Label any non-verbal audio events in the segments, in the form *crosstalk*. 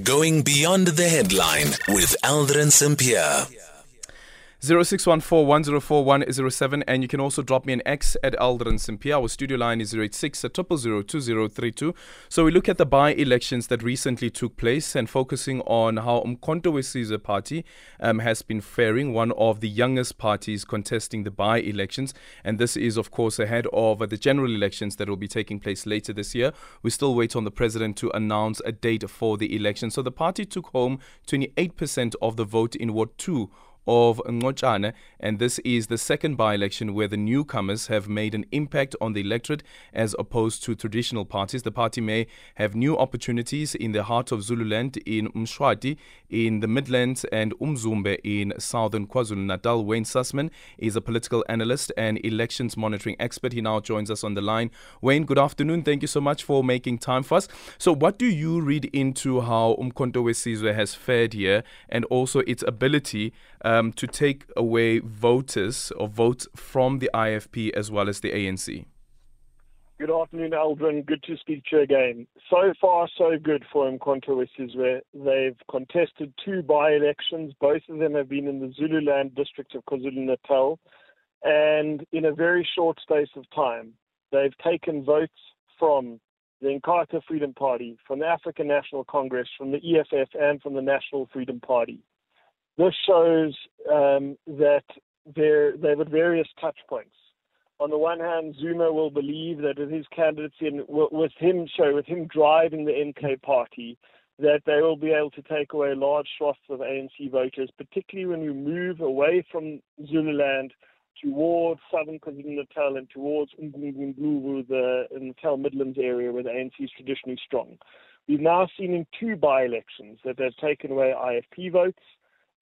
Going beyond the headline with Aldrin Sampear. 0614-104-107 and you can also drop me an X at Aldrin Sampear. Our studio line is 086 2032. So we look at the by-elections that recently took place and focusing on how Umkhonto we party um, has been faring, one of the youngest parties contesting the by-elections. And this is, of course, ahead of the general elections that will be taking place later this year. We still wait on the president to announce a date for the election. So the party took home 28% of the vote in Ward 2 of Ncotshane, and this is the second by election where the newcomers have made an impact on the electorate as opposed to traditional parties. The party may have new opportunities in the heart of Zululand, uMshwati, in the Midlands, and Umzumbe in southern KwaZulu Natal. Wayne Sussman is a political analyst and elections monitoring expert. He now joins us on the line. Wayne, good afternoon. Thank you so much for making time for us. So, what do you read into how Umkhonto we has fared here and also its ability? Uh, um, to take away voters or votes from the IFP as well as the ANC. Good afternoon, Aldrin. Good to speak to you again. So far, so good for Umkhonto where they've contested two by-elections. Both of them have been in the Zululand district of KwaZulu-Natal. And in a very short space of time, they've taken votes from the Inkatha Freedom Party, from the African National Congress, from the EFF, and from the National Freedom Party. This shows um, that they're, they're at various touch points. On the one hand, Zuma will believe that with his candidacy and with him, show with him driving the MK party, that they will be able to take away large swaths of ANC voters, particularly when you move away from Zululand towards southern KwaZulu-Natal and towards Mgungundlovu, the Natal Midlands area where the ANC is traditionally strong. We've now seen in two by-elections that they've taken away IFP votes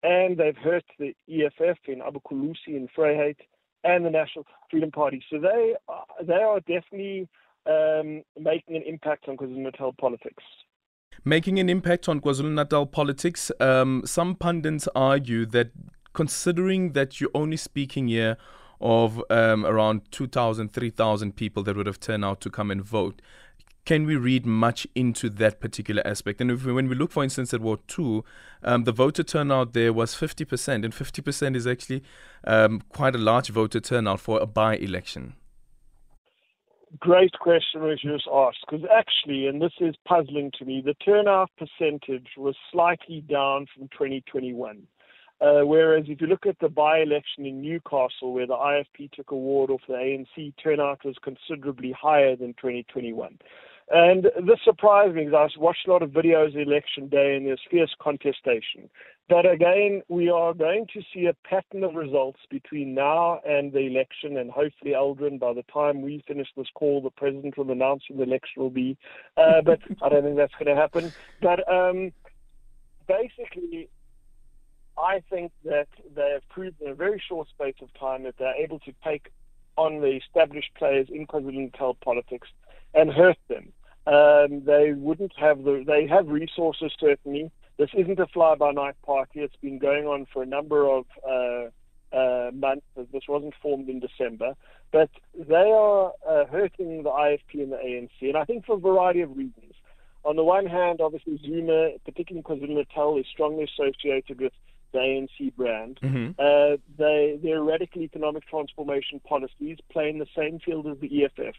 and they've hurt the EFF in AbaQulusi and Vryheid and the National Freedom Party. So they are, they are definitely um, making an impact on KwaZulu-Natal politics. Making an impact on KwaZulu-Natal politics. Um, some pundits argue that considering that you're only speaking here of um, around 2,000, 3,000 people that would have turned out to come and vote, can we read much into that particular aspect? And we, when we look, for instance, at Ward 2, um, the voter turnout there was 50%, and 50% is actually um, quite a large voter turnout for a by election. Great question, you just asked, because actually, and this is puzzling to me, the turnout percentage was slightly down from 2021. Uh, whereas if you look at the by-election in Newcastle, where the IFP took a ward off the ANC, turnout was considerably higher than 2021. And this surprised me because I watched a lot of videos election day and there's fierce contestation. But again, we are going to see a pattern of results between now and the election, and hopefully, Aldrin, by the time we finish this call, the president will announce when the election will be. Uh, *laughs* but I don't think that's going to happen. But um, basically, I think that they have proved in a very short space of time that they're able to take on the established players in KwaZulu-Natal politics and hurt them. Um, they wouldn't have the. They have resources certainly. This isn't a fly-by-night party. It's been going on for a number of uh, uh, months. This wasn't formed in December, but they are uh, hurting the IFP and the ANC, and I think for a variety of reasons. On the one hand, obviously Zuma, particularly in KwaZulu-Natal, is strongly associated with the ANC brand. Mm-hmm. Uh, they, their radical economic transformation policies play in the same field as the EFF.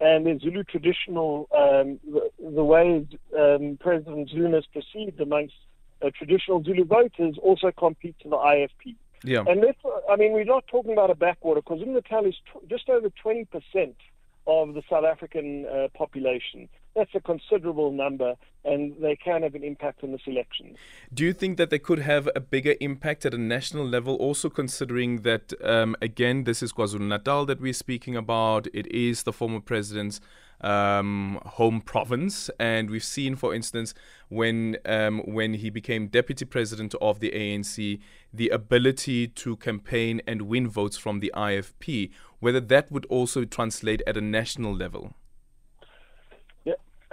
And the Zulu traditional, um, the, the, way um, President Zuma is perceived amongst uh, traditional Zulu voters also compete to the IFP. Yeah. And that's, I mean, we're not talking about a backwater because Natal is t- just over 20% of the South African uh, population. That's a considerable number, and they can have an impact on the elections. Do you think that they could have a bigger impact at a national level, also considering that, um, again, this is KwaZulu Natal that we're speaking about? It is the former president's um, home province, and we've seen, for instance, when um, when he became deputy president of the ANC, the ability to campaign and win votes from the IFP. Whether that would also translate at a national level.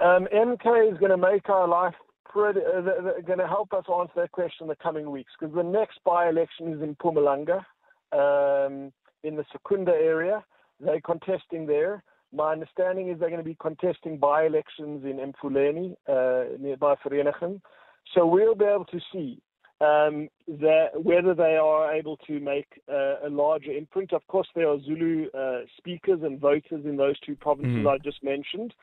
Um, MK is going to make our life pretty. Uh, going to help us answer that question in the coming weeks because the next by-election is in Mpumalanga, um, in the Secunda area. They're contesting there. My understanding is they're going to be contesting by-elections in Emfuleni, uh, nearby Vereeniging. So we'll be able to see um, that whether they are able to make uh, a larger imprint. Of course, there are Zulu uh, speakers and voters in those two provinces mm. I just mentioned.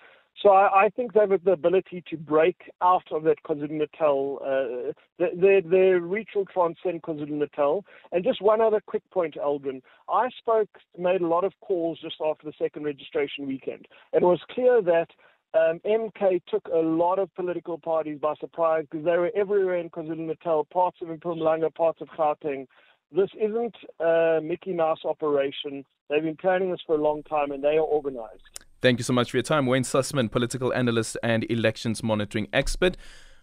So I, I, think they have the ability to break out of that KwaZulu-Natal. Uh, their, their reach will transcend KwaZulu-Natal. And just one other quick point, Aldrin. I spoke, made a lot of calls just after the second registration weekend. It was clear that um, MK took a lot of political parties by surprise because they were everywhere in KwaZulu-Natal, parts of Mpumalanga, parts of Gauteng. This isn't a Mickey Mouse operation. They've been planning this for a long time and they are organized. Thank you so much for your time. Wayne Sussman, political analyst and elections monitoring expert.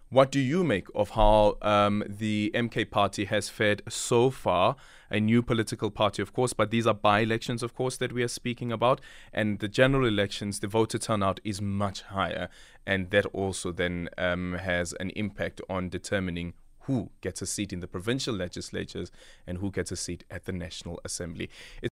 What do you make of how um, the MK party has fared so far? A new political party, of course, but these are by elections, of course, that we are speaking about. And the general elections, the voter turnout is much higher. And that also then um, has an impact on determining who gets a seat in the provincial legislatures and who gets a seat at the National Assembly. It's